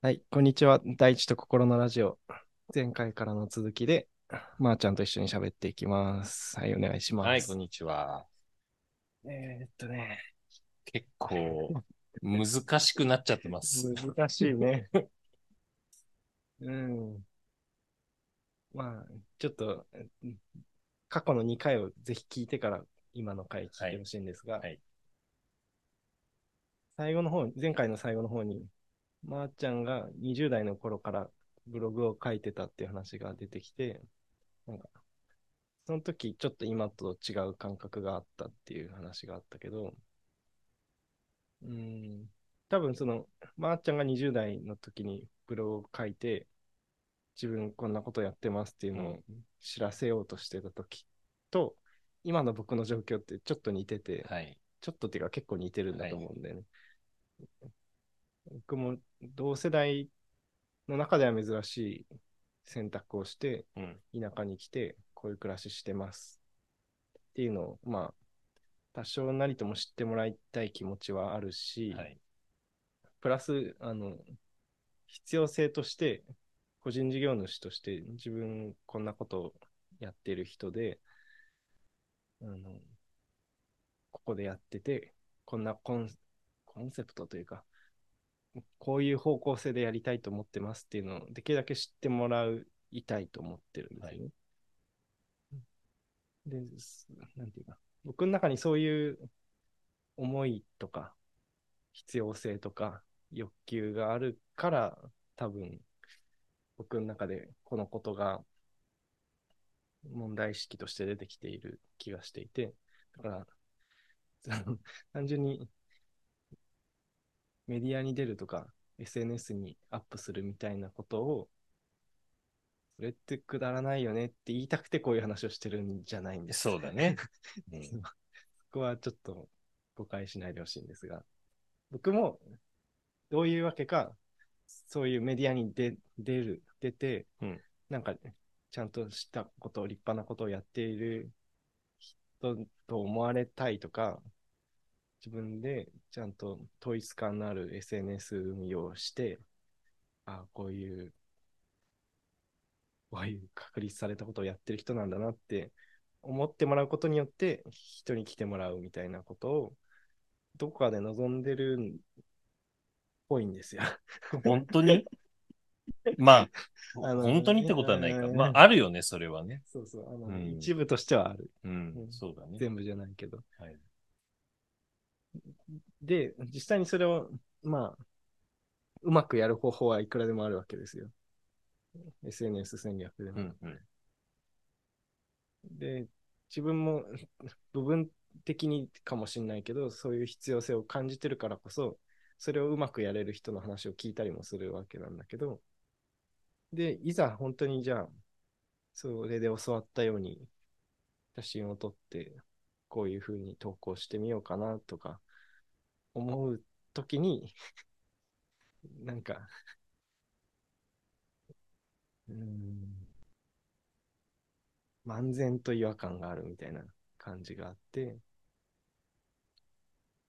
はい、こんにちは。大地と心のラジオ。前回からの続きで、まー、ちゃんと一緒に喋っていきます。はい、お願いします。はい、こんにちは。えーっとね、結構 難しくなっちゃってます。難しいね。うん。まあ、ちょっと、うん過去の2回をぜひ聞いてから今の回聞いてほしいんですが、はいはい最後の方、前回の最後の方に、まー、ちゃんが20代の頃からブログを書いてたっていう話が出てきて、なんか、その時ちょっと今と違う感覚があったっていう話があったけど、うん、多分その、まー、ちゃんが20代の時にブログを書いて、自分こんなことやってますっていうのを知らせようとしてた時と、今の僕の状況ってちょっと似てて、はい。ちょっとっていうか結構似てるんだと思うんだよね。僕も同世代の中では珍しい選択をして、うん。田舎に来て、こういう暮らししてます。っていうのを、まあ、多少なりとも知ってもらいたい気持ちはあるし、はい。プラス、あの、必要性として、個人事業主として自分こんなことをやってる人で、あの、ここでやってて、こんなコンコンセプトというか、こういう方向性でやりたいと思ってますっていうのをできるだけ知ってもらいたいと思ってるんですよね。で、すなんていうか、僕の中にそういう思いとか、必要性とか欲求があるから、多分、僕の中でこのことが問題意識として出てきている気がしていて、だから、単純にメディアに出るとか、SNS にアップするみたいなことを、それってくだらないよねって言いたくてこういう話をしてるんじゃないんです。そうだね。うんそこはちょっと誤解しないでほしいんですが、僕もどういうわけか、そういうメディアに出出る、出て、うんなんかちゃんとしたこと、立派なことをやっている人と思われたいとか、自分でちゃんと統一感のある SNS 運用をして、あこういう、こういう確立されたことをやってる人なんだなって思ってもらうことによって人に来てもらうみたいなことをどこかで望んでるっぽいんですよ。本当に？まあ、あの本当にってことはないか。うんまあ、あるよね、それはね。そうそう。あのうん一部としてはある。ううんん、そうだね。全部じゃないけど。はい。で、実際にそれを、まあ、うまくやる方法はいくらでもあるわけですよ。SNS 戦略でも。うん、うん。で、自分も部分的にかもしれないけど、そういう必要性を感じてるからこそ、それをうまくやれる人の話を聞いたりもするわけなんだけど、で、いざ本当にじゃあ、それで教わったように写真を撮って、こういうふうに投稿してみようかなとか思うときに、なんか、うーん、漫然と違和感があるみたいな感じがあって、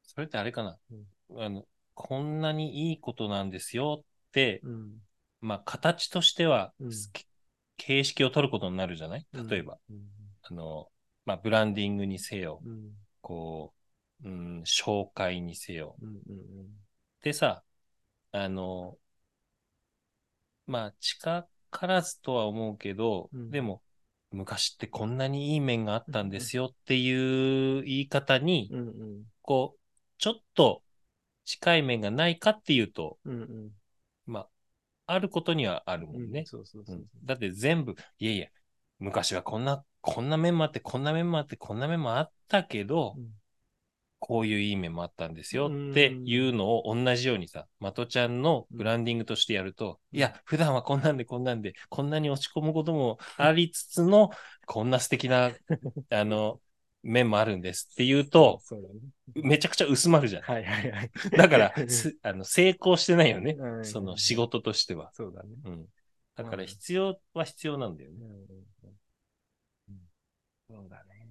それってあれかな？うん。あの、こんなにいいことなんですよって、うん。まあ、形としてはうん、け形式を取ることになるじゃない？例えば、うん。あの、まあ、ブランディングにせよ、うん。こう、うん、紹介にせよ。うん。うん。でさ、あの、まあ、近からずとは思うけど、うんでも、昔ってこんなにいい面があったんですよっていう言い方に、うん。うん。こう、ちょっと近い面がないかっていうと、うん。うん。まあ、あることにはあるもんね。そうそうそうだって全部、いやいや、昔はこんな、こんな面もあって、こんな面もあって、こんな面もあったけど、うんこういういい面もあったんですよっていうのを同じようにさ、まとちゃんのブランディングとしてやると、うんいや、普段はこんなんでこんなんで、こんなに落ち込むこともありつつの、こんな素敵な、あの、面もあるんですっていうと、そうだね。めちゃくちゃ薄まるじゃん。はいはいはい。だから、すあの成功してないよねその仕事としては。そうだね。うん。だから必要は必要なんだよね。うんそうだね。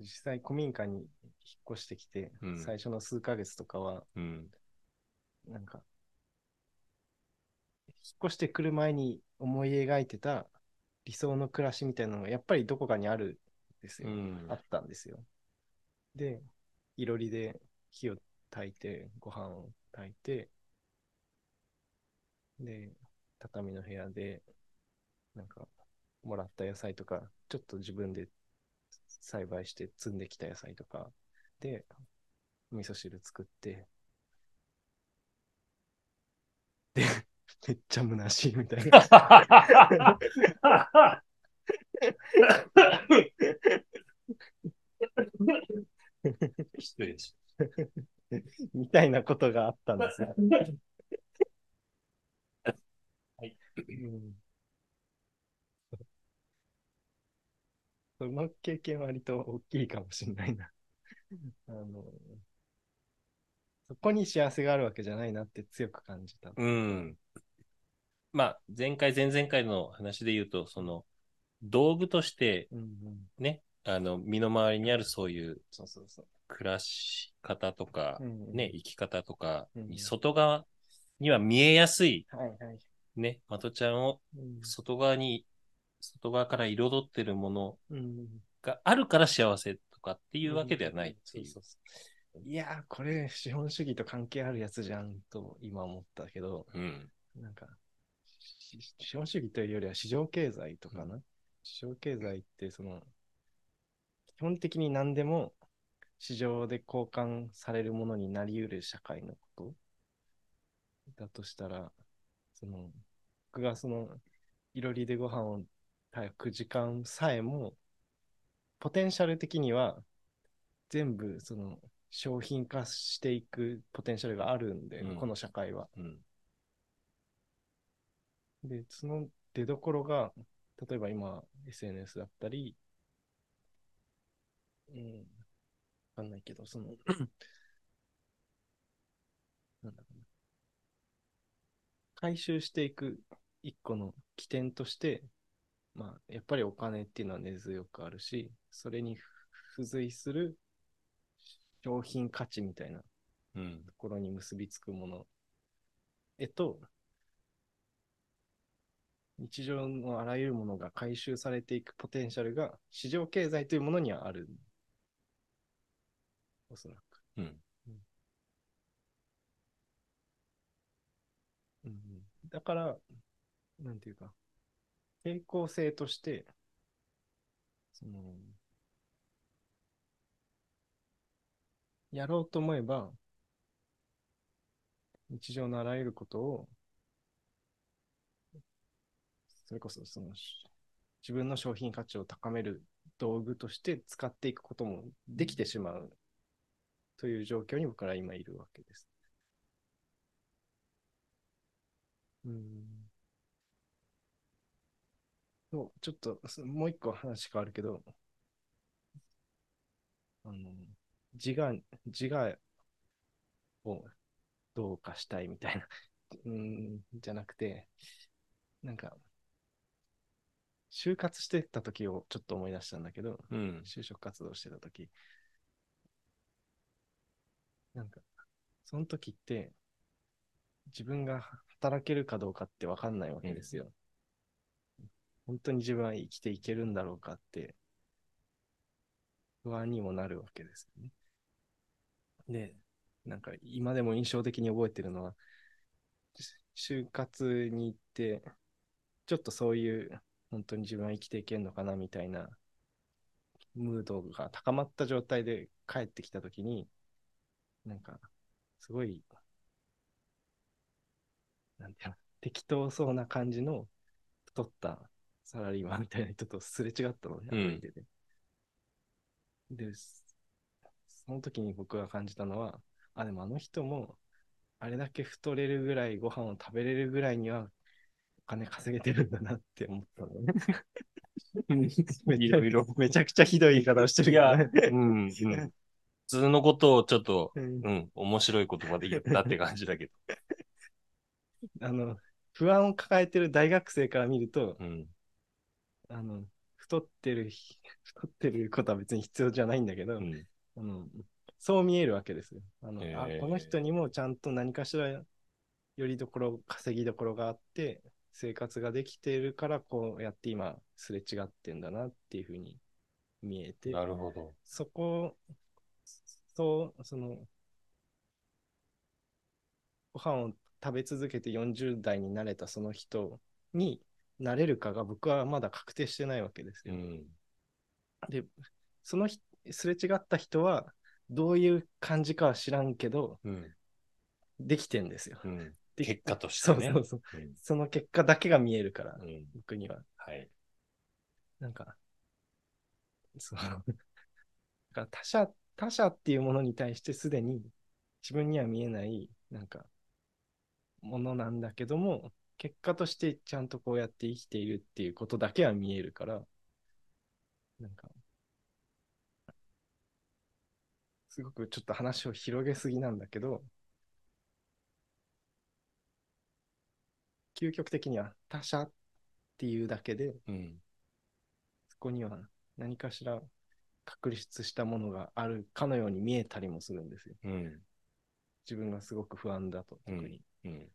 実際、古民家に引っ越してきて、うん最初の数ヶ月とかは、うん。なんか、越してくる前に思い描いてた理想の暮らしみたいなのがやっぱりどこかにあるんですよ。うんあったんですよ。で、いろりで火を焚いて、ご飯を炊いて、で、畳の部屋で、なんか、もらった野菜とか、ちょっと自分で栽培して摘んできた野菜とか、で、味噌汁作って、で、めっちゃ虚しいみたいな。失礼し みたいなことがあったんですよ。はいうんその経験は割と大きいかもしれないな。あの、そこに幸せがあるわけじゃないなって強く感じた。うん。まあ、前回、前々回の話で言うと、その、道具としてうんうん。ね、あの、身の回りにあるそういうそうそうそう。暮らし方とか、うんうんね、生き方とか外側には見えやすい、はいはい。ね、まとちゃんをうん外側に、外側から彩ってるものうんがあるから幸せとかっていうわけではないっていう。いやー、これ資本主義と関係あるやつじゃんと今思ったけど、うん。なんか、し資本主義というよりは市場経済とかな？市場経済って、その、基本的に何でも市場で交換されるものになり得る社会のこと？だとしたら、その、僕がその、いろりでご飯を炊く時間さえも、ポテンシャル的には、全部、その、商品化していくポテンシャルがあるんで、うんこの社会は。うん。で、その出どころが、例えば今、SNS だったり、うん、わかんないけど、その、なんだろうな。回収していく一個の起点として、まあ、やっぱりお金っていうのは根強くあるし、それに付随する商品価値みたいなうん。ところに結びつくものへと、日常のあらゆるものが回収されていくポテンシャルが市場経済というものにはある。おそらく。うん。うん、だから、なんていうか、抵抗性として、その、やろうと思えば、日常のあらゆることを、それこそその自分の商品価値を高める道具として使っていくこともできてしまうという状況に僕ら今いるわけです。うん。そう、ちょっとそもう一個話変わるけど、あの、自我、自我をどうかしたいみたいな、うん、じゃなくて、なんか、就活してた時をちょっと思い出したんだけど、うん。就職活動してた時、なんか、その時って、自分が働けるかどうかってわかんないわけですよ。本当に自分は生きていけるんだろうかって、不安にもなるわけですね。で、なんか今でも印象的に覚えてるのは、就活に行って、ちょっとそういう、本当に自分は生きていけるのかなみたいなムードが高まった状態で帰ってきたときに、なんか、すごい、なんていうの、適当そうな感じの太ったサラリーマンみたいな人とすれ違ったのね、うん歩いてて。で、その時に僕が感じたのは、あ、でもあの人も、あれだけ太れるぐらい、ご飯を食べれるぐらいには、お金稼げてるんだなって思ったのね。めちゃいろいろ。めちゃくちゃひどい言い方をしてるけどね。うん。うん。普通のことをちょっと、うんうん、面白い言葉で言ったって感じだけど。あの、不安を抱えてる大学生から見ると、うん。あの、太ってる、太ってることは別に必要じゃないんだけど、うん。あのそう見えるわけですよ。あの、へーあこの人にもちゃんと何かしらよりどころ、稼ぎどころがあって、生活ができているから、こうやって今、すれ違ってんだなっていうふうに見えて、なるほど。そこ、そう、その、ご飯を食べ続けて40代になれたその人になれるかが僕はまだ確定してないわけですよ。うん。で、そのひすれ違った人はどういう感じかは知らんけど、うん。できてんですよ。うん。で結果としてね。そうそうそう。うんその結果だけが見えるから、うん。僕には。はい。なんか、そう。だから他者、他者っていうものに対してすでに自分には見えない、なんか、ものなんだけども、結果としてちゃんとこうやって生きているっていうことだけは見えるから、なんか、すごくちょっと話を広げすぎなんだけど、究極的には他者っていうだけで、うん。そこには何かしら確立したものがあるかのように見えたりもするんですよ。うん。自分がすごく不安だと、特に。うん。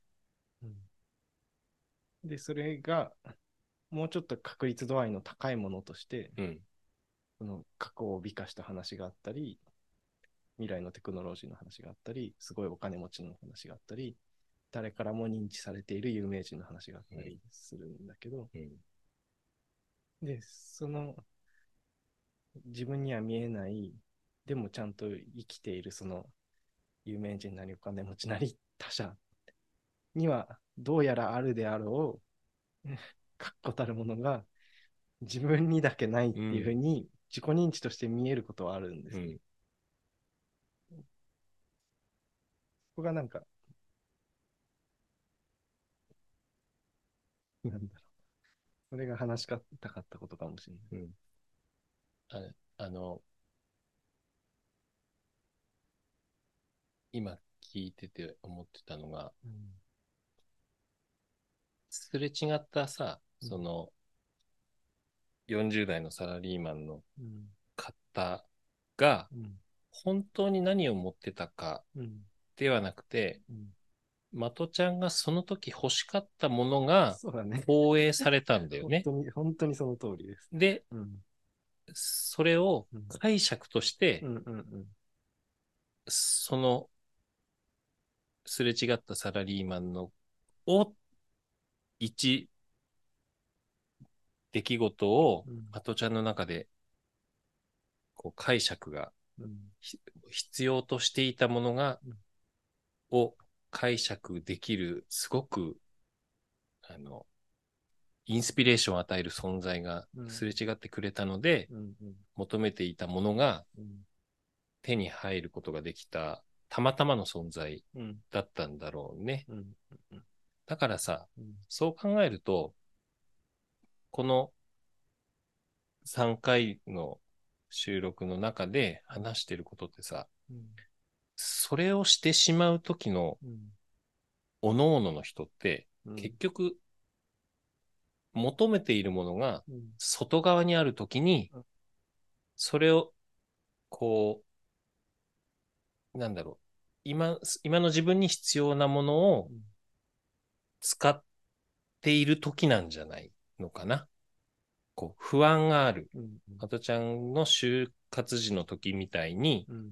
で、それが、もうちょっと確率度合いの高いものとして、うん。その過去を美化した話があったり、未来のテクノロジーの話があったり、すごいお金持ちの話があったり、誰からも認知されている有名人の話があったりするんだけど、うん。で、その、自分には見えない、でもちゃんと生きているその、有名人なりお金持ちなり他者には、どうやらあるであろう、確固たるものが、自分にだけないっていうふうに、自己認知として見えることはあるんですよ。うん。そこがなんか、なんだろう。それが話したかったことかもしれない。ああの、今聞いてて思ってたのが、すれ違ったさ、うんその、40代のサラリーマンのうん。方が、うん。本当に何を持ってたかうん。ではなくて、うん。まとちゃんがその時欲しかったものが。放映されたんだよね。本当に、本当にその通りです。で、うん。それをうん解釈として、うんうんうん。その、すれ違ったサラリーマンの、を、一、出来事をうん、まとちゃんの中で、こう解釈が必要としていたものがうん、を解釈できる、すごく、あの、インスピレーションを与える存在がうん。すれ違ってくれたので、求めていたものがうん。手に入ることができた、たまたまの存在うん。だったんだろうね。うん。だからさ、うんそう考えると、この3回の収録の中で話してることってさ、うんそれをしてしまう時のうん各々の人って、うん。結局、求めているものがうん。外側にある時にうん、それを、こう、なんだろう、今、今の自分に必要なものをうん。使っている時なんじゃないのかな？こう、不安がある。うんまとちゃんの就活時の時みたいに、うん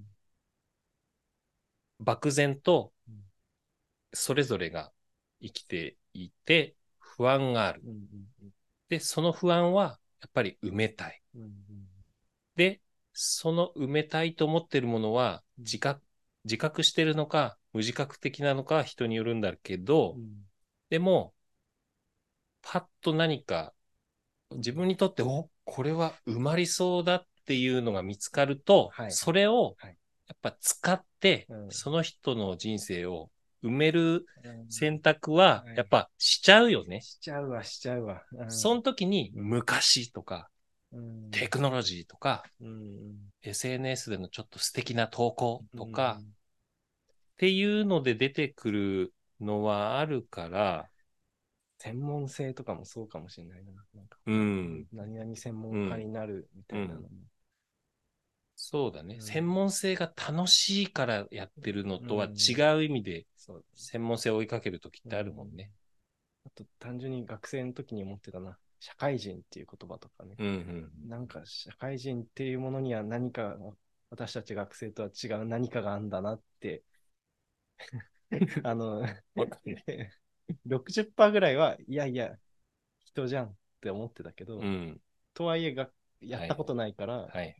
漠然とうん、それぞれが生きていて、不安がある。うんで、その不安は、やっぱり埋めたい。で、その埋めたいと思ってるものは、自覚、自覚してるのか、無自覚的なのかは人によるんだけど、うんでも、パッと何か、自分にとって、お、これは埋まりそうだっていうのが見つかると、はい。それを、はい。やっぱ使って、うん。その人の人生を埋めるうん。選択ははい、やっぱしちゃうよね。しちゃうわ、しちゃうわ。うん。その時に、昔とか、うん。テクノロジーとか、うん、SNS でのちょっと素敵な投稿とか、うん。っていうので出てくるのはあるから、専門性とかもそうかもしれないな。なんかうん。何々専門家になるみたいなのも。そうだね、うん専門性が楽しいからやってるのとは違う意味で、そう。専門性を追いかけるときってあるもんね。あと単純に学生の時に思ってたな。社会人っていう言葉とかね。うんうん。なんか社会人っていうものには何か、私たち学生とは違う何かがあるんだなって。あの。60%ぐらいは、いやいや、人じゃんって思ってたけど、うん。とはいえが、やったことないから、はい。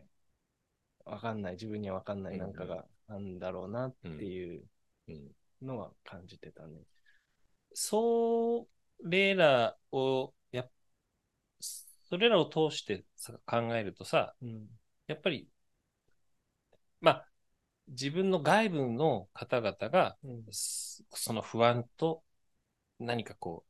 わかんない、自分にはわかんないなんかがあるんだろうなっていううん、のは感じてたね。それらを、やっそれらを通してさ考えるとさ、うん。やっぱり、まあ、自分の外部の方々が、うん。すその不安と何かこう、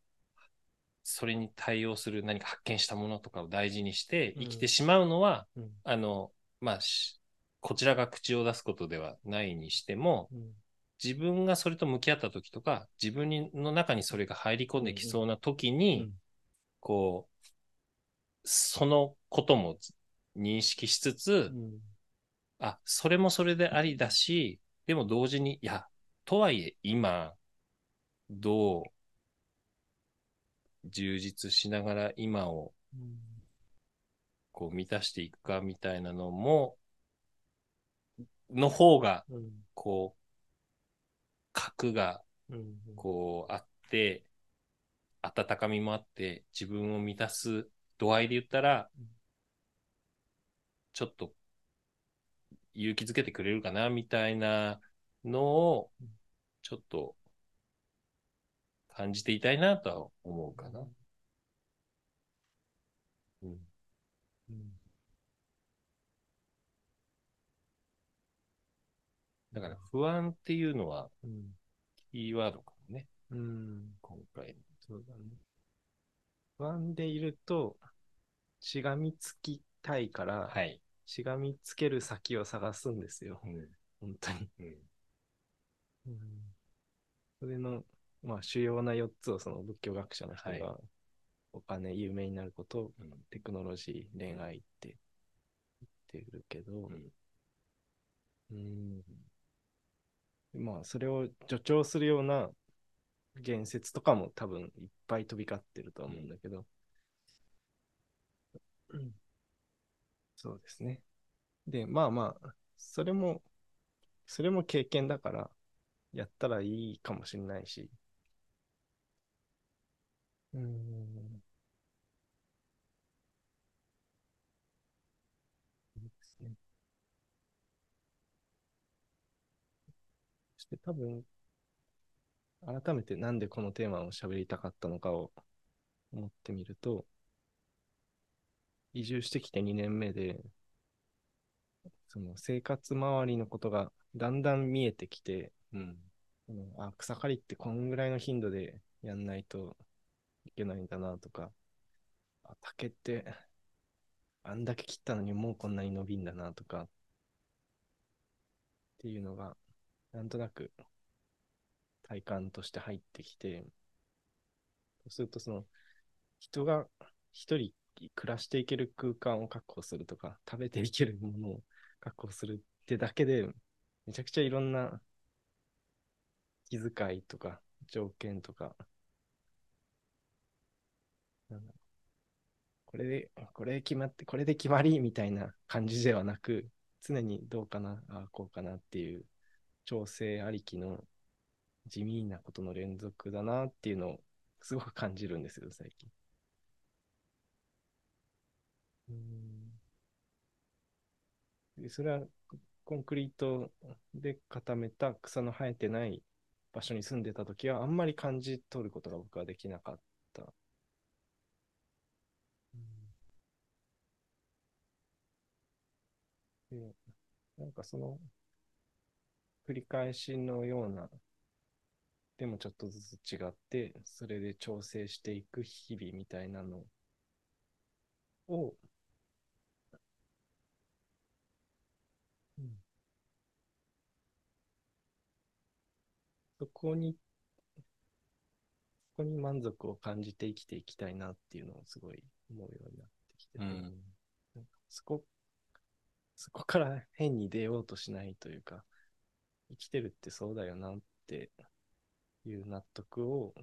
それに対応する何か発見したものとかを大事にして生きてしまうのは、うん。あの、まあ、しこちらが口を出すことではないにしても、うん。自分がそれと向き合った時とか、自分にの中にそれが入り込んできそうな時に、うんこう、そのことも認識しつつ、うん。あ、それもそれでありだし、でも同時に、いや、とはいえ今、どう充実しながら今をこう満たしていくかみたいなのも、の方が、うん。こう、核がうん。こうあって、温かみもあって、自分を満たす度合いで言ったらうん、ちょっと勇気づけてくれるかな、みたいなのをうん、ちょっと感じていたいなとは思うかな。うん、うん。だから不安っていうのはうん。キーワードかもね、うん。今回。そうだね。不安でいると、しがみつきたいから、はい。しがみつける先を探すんですよ。うん本当に。うんそれの、まあ、主要な4つをその仏教学者の人はいが、お金、有名になること、うんテクノロジー、恋愛って言ってるけど、うんうん。まあ、それを助長するような言説とかも多分いっぱい飛び交ってると思うんだけど、うんそうですね。で、まあまあ、それも、それも経験だから、やったらいいかもしれないし。うん。いいですね。そして多分、改めてなん。でこのテーマを喋りたかったのかを思ってみると、移住してきて2年目で、その生活周りのことがだん。だん。見えてきて、うん。うん。あ、草刈りってこん。ぐらいの頻度でやん。ないとけないんだなとか、あ、竹ってあんだけ切ったのにもうこんなに伸びんだなとか、っていうのが、なんとなく体感として入ってきて、そうするとその人が一人暮らしていける空間を確保するとか、食べていけるものを確保するってだけで、めちゃくちゃいろんな気遣いとか条件とか、なんだろうこれで、これで決まって、これで決まりみたいな感じではなく、常にどうかな、ああ、こうかなっていう調整ありきの地味なことの連続だなっていうのをすごく感じるんですよ、最近。うんそれはコンクリートで固めた草の生えてない場所に住んでた時はあんまり感じ取ることが僕はできなかった。でなんかその繰り返しのようなでもちょっとずつ違ってそれで調整していく日々みたいなのを、うんそこに、そこに満足を感じて生きていきたいなっていうのをすごい思うようになってきてて、うん。そこ、そこから変に出ようとしないというか、生きてるってそうだよなっていう納得を、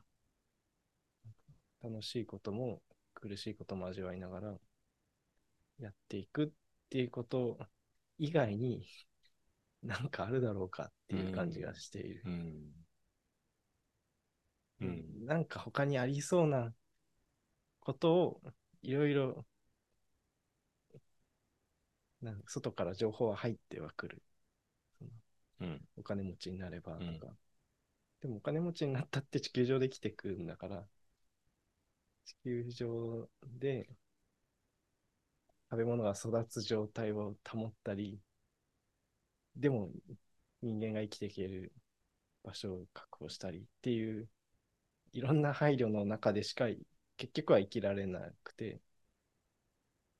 楽しいことも苦しいことも味わいながらやっていくっていうこと以外になんかあるだろうかっていう感じがしている。うん。うん。なんか他にありそうなことをいろいろなんか外から情報は入ってはくる。うん。お金持ちになればとか。うんでもお金持ちになったって地球上で生きてくんだから、地球上で食べ物が育つ状態を保ったり、でも人間が生きていける場所を確保したりっていう、いろんな配慮の中でしか結局は生きられなくて、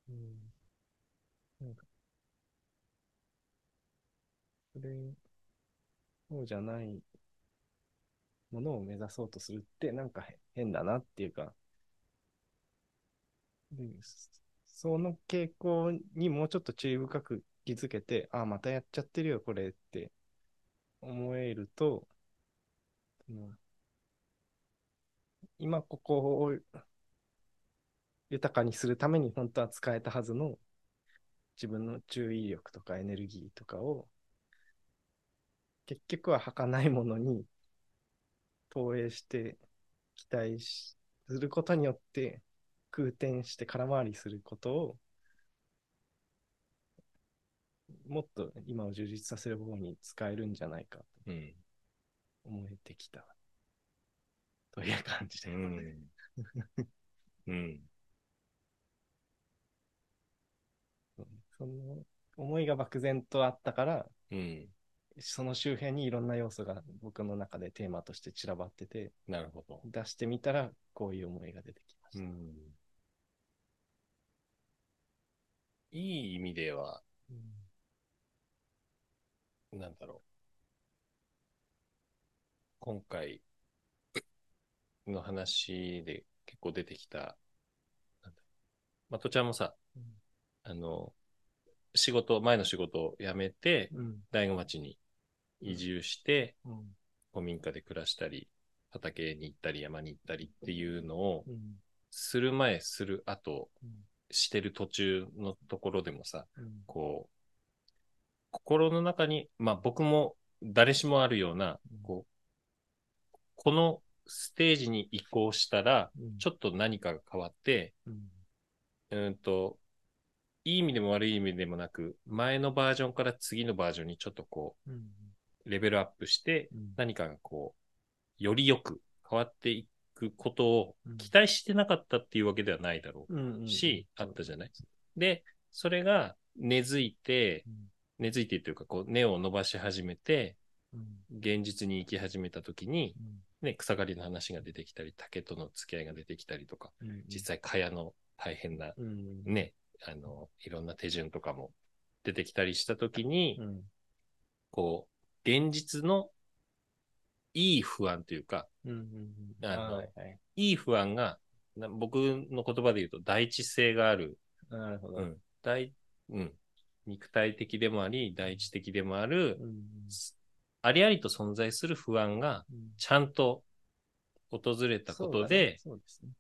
うん、かそれ、そうじゃないものを目指そうとするってなんか変だなっていうか、その傾向にもうちょっと注意深く気づけて、ああ、またやっちゃってるよ、これって思えると、その今ここを豊かにするために本当は使えたはずの自分の注意力とかエネルギーとかを結局は儚いものに投影して期待しすることによって空転して空回りすることをもっと今を充実させる方に使えるんじゃないかとうん。思えてきたという感じで。うん。うん。その思いが漠然とあったから、うん。その周辺にいろんな要素が僕の中でテーマとして散らばってて、なるほど。出してみたらこういう思いが出てきました。うん。いい意味では、なんだろう。今回の話で結構出てきた、まとちゃんもさ、うんあの、仕事、前の仕事を辞めて、うん大子町に移住して、うん。古民家で暮らしたり、畑に行ったり山に行ったりっていうのを、うん。する前、する後、うん。してる途中のところでもさ、うん。こう、心の中に、まあ僕も誰しもあるようなうん、こう、このステージに移行したら、うん。ちょっと何かが変わって、うん。と、いい意味でも悪い意味でもなく、前のバージョンから次のバージョンにちょっとこうん。う、レベルアップして、うん。何かがこう、よりよく変わっていくことをうん。期待してなかったっていうわけではないだろうし、あったじゃない？で、それが根付いて、うん。根付いてというか、こう、根を伸ばし始めて、うん。現実に生き始めた時に、うん。ね、草刈りの話が出てきたり、竹との付き合いが出てきたりとか、うん。実際、蚊帳の大変な、うん。ね、あの、いろんな手順とかも出てきたりした時に、うん。こう、現実のいい不安というか、いはい。不安が、な僕の言葉で言うと、第一性がある、なるほど。うん、第、うん、肉体的でもあり、第一的でもある、うんありありと存在する不安が、うん。ちゃんと訪れたことで、そね。そうですね。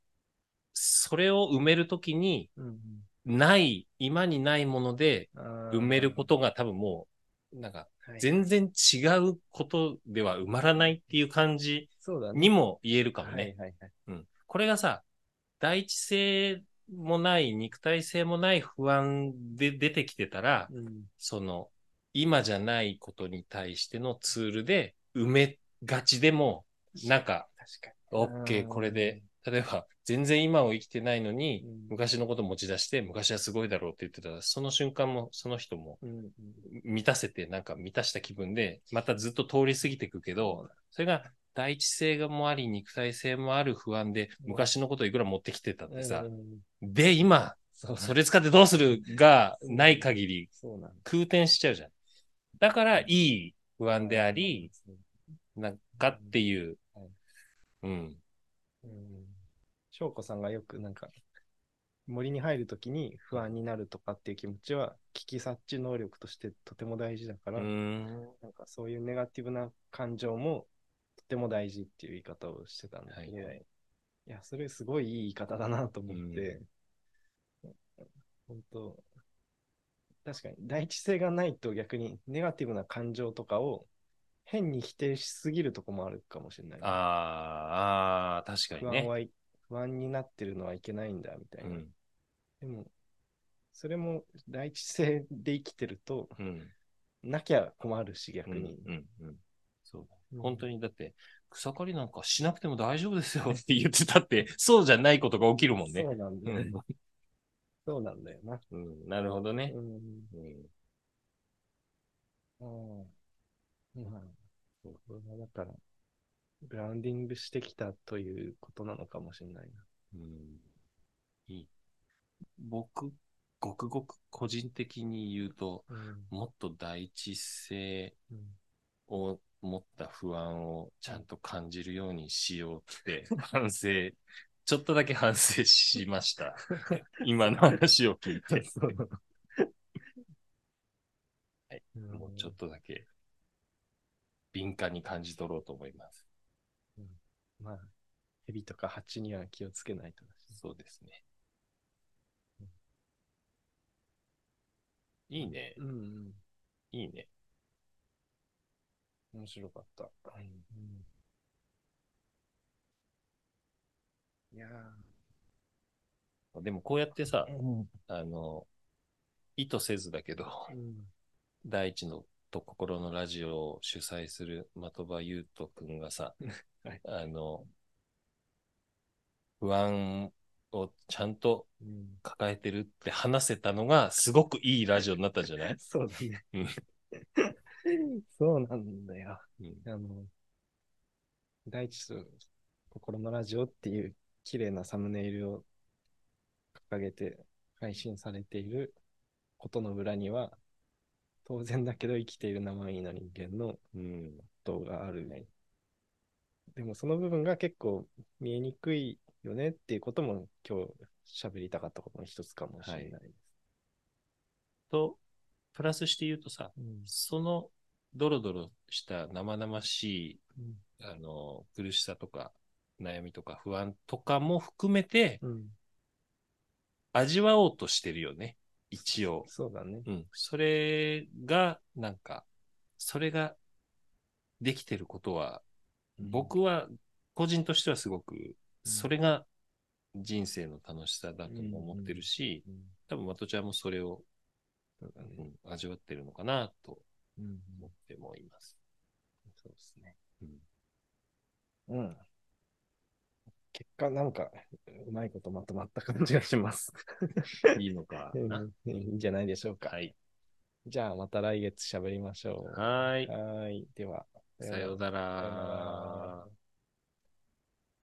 それを埋めるときに、うんない、今にないものでうん埋めることが多分もう、なんか、はい。全然違うことでは埋まらないっていう感じ。にも言えるかもね。これがさ、第一性もない、肉体性もない不安で出てきてたら、うん。その、今じゃないことに対してのツールで埋めがちでも、なんか、確かオッケー、うんこれで、例えば、全然今を生きてないのに、うん。昔のこと持ち出して、昔はすごいだろうって言ってたら、その瞬間も、その人も満たせて、なんか満たした気分で、またずっと通り過ぎていくけど、それが第一性がもあり、肉体性もある不安で、うん。昔のこといくら持ってきてたってさう、んで、今、それ使ってどうするがない限り。空転しちゃうじゃん。だから、いい不安であり、なんかっていう。うん。翔子さんがよくなんか、森に入るときに不安になるとかっていう気持ちは、危機察知能力としてとても大事だから。なんかそういうネガティブな感情もとても大事っていう言い方をしてたんだけど、はいはいいや、それすごいいい言い方だなと思って、本当確かに第一性がないと逆にネガティブな感情とかを変に否定しすぎるとこもあるかもしれない。ああ、確かにね。不安はい不安になってるのはいけないんだみたいうな。ん。でも、それも第一性で生きてると、うん。なきゃ困るし逆うん。に。うん。うん。そう本当に、だって、草刈りなんかしなくても大丈夫ですよ って言ってたって、そうじゃないことが起きるもんね。そうなんだよね。そうなんだよな。うん。なるほどねう。ん。うん。うん。まあ、だから、グラウンディングしてきたということなのかもしれないな。うんいい。僕、ごくごく個人的に言うと、うん。もっと第一性うんを持った不安をちゃんと感じるようにしようって 反省、ちょっとだけ反省しました。今の話を聞いて。はいもうちょっとだけ敏感に感じ取ろうと思います。まあ、蛇とか蜂には気をつけないとだし。そうですね。いいね。うんうん。いいね。面白かった。うんいやでもこうやってさー、うんあの、意図せずだけど、うん 第一のと心のラジオを主催する的場優斗くんがさ、はい。あの、不安をちゃんとうん。抱えてるって話せたのが、すごくいいラジオになったんじゃない？そうだね。うん。そうなんだよ。うん。あの、第一と心のラジオっていう綺麗なサムネイルを掲げて配信されていることの裏には、当然だけど生きている生身の人間のうん。動がある。でもその部分が結構見えにくいよねっていうことも今日喋りたかったことの一つかもしれないです。と、プラスして言うとさ、うんそのドロドロした生々しい、うんあの、苦しさとか、悩みとか不安とかも含めて、うん味わおうとしてるよね。一応。そうだね。うん。それが、なんか、それができてることは、僕は個人としてはすごく、それが人生の楽しさだとも思ってるし、うん多分、まとちゃんもそれを、味わってるのかなとうん思ってもいます。そうですね。うんうん。結果、なんか、うまいことまとまった感じがします。いいのか。いいんじゃないでしょうか。はい。じゃあ、また来月喋りましょう。はーい。はーい。では。さようなら。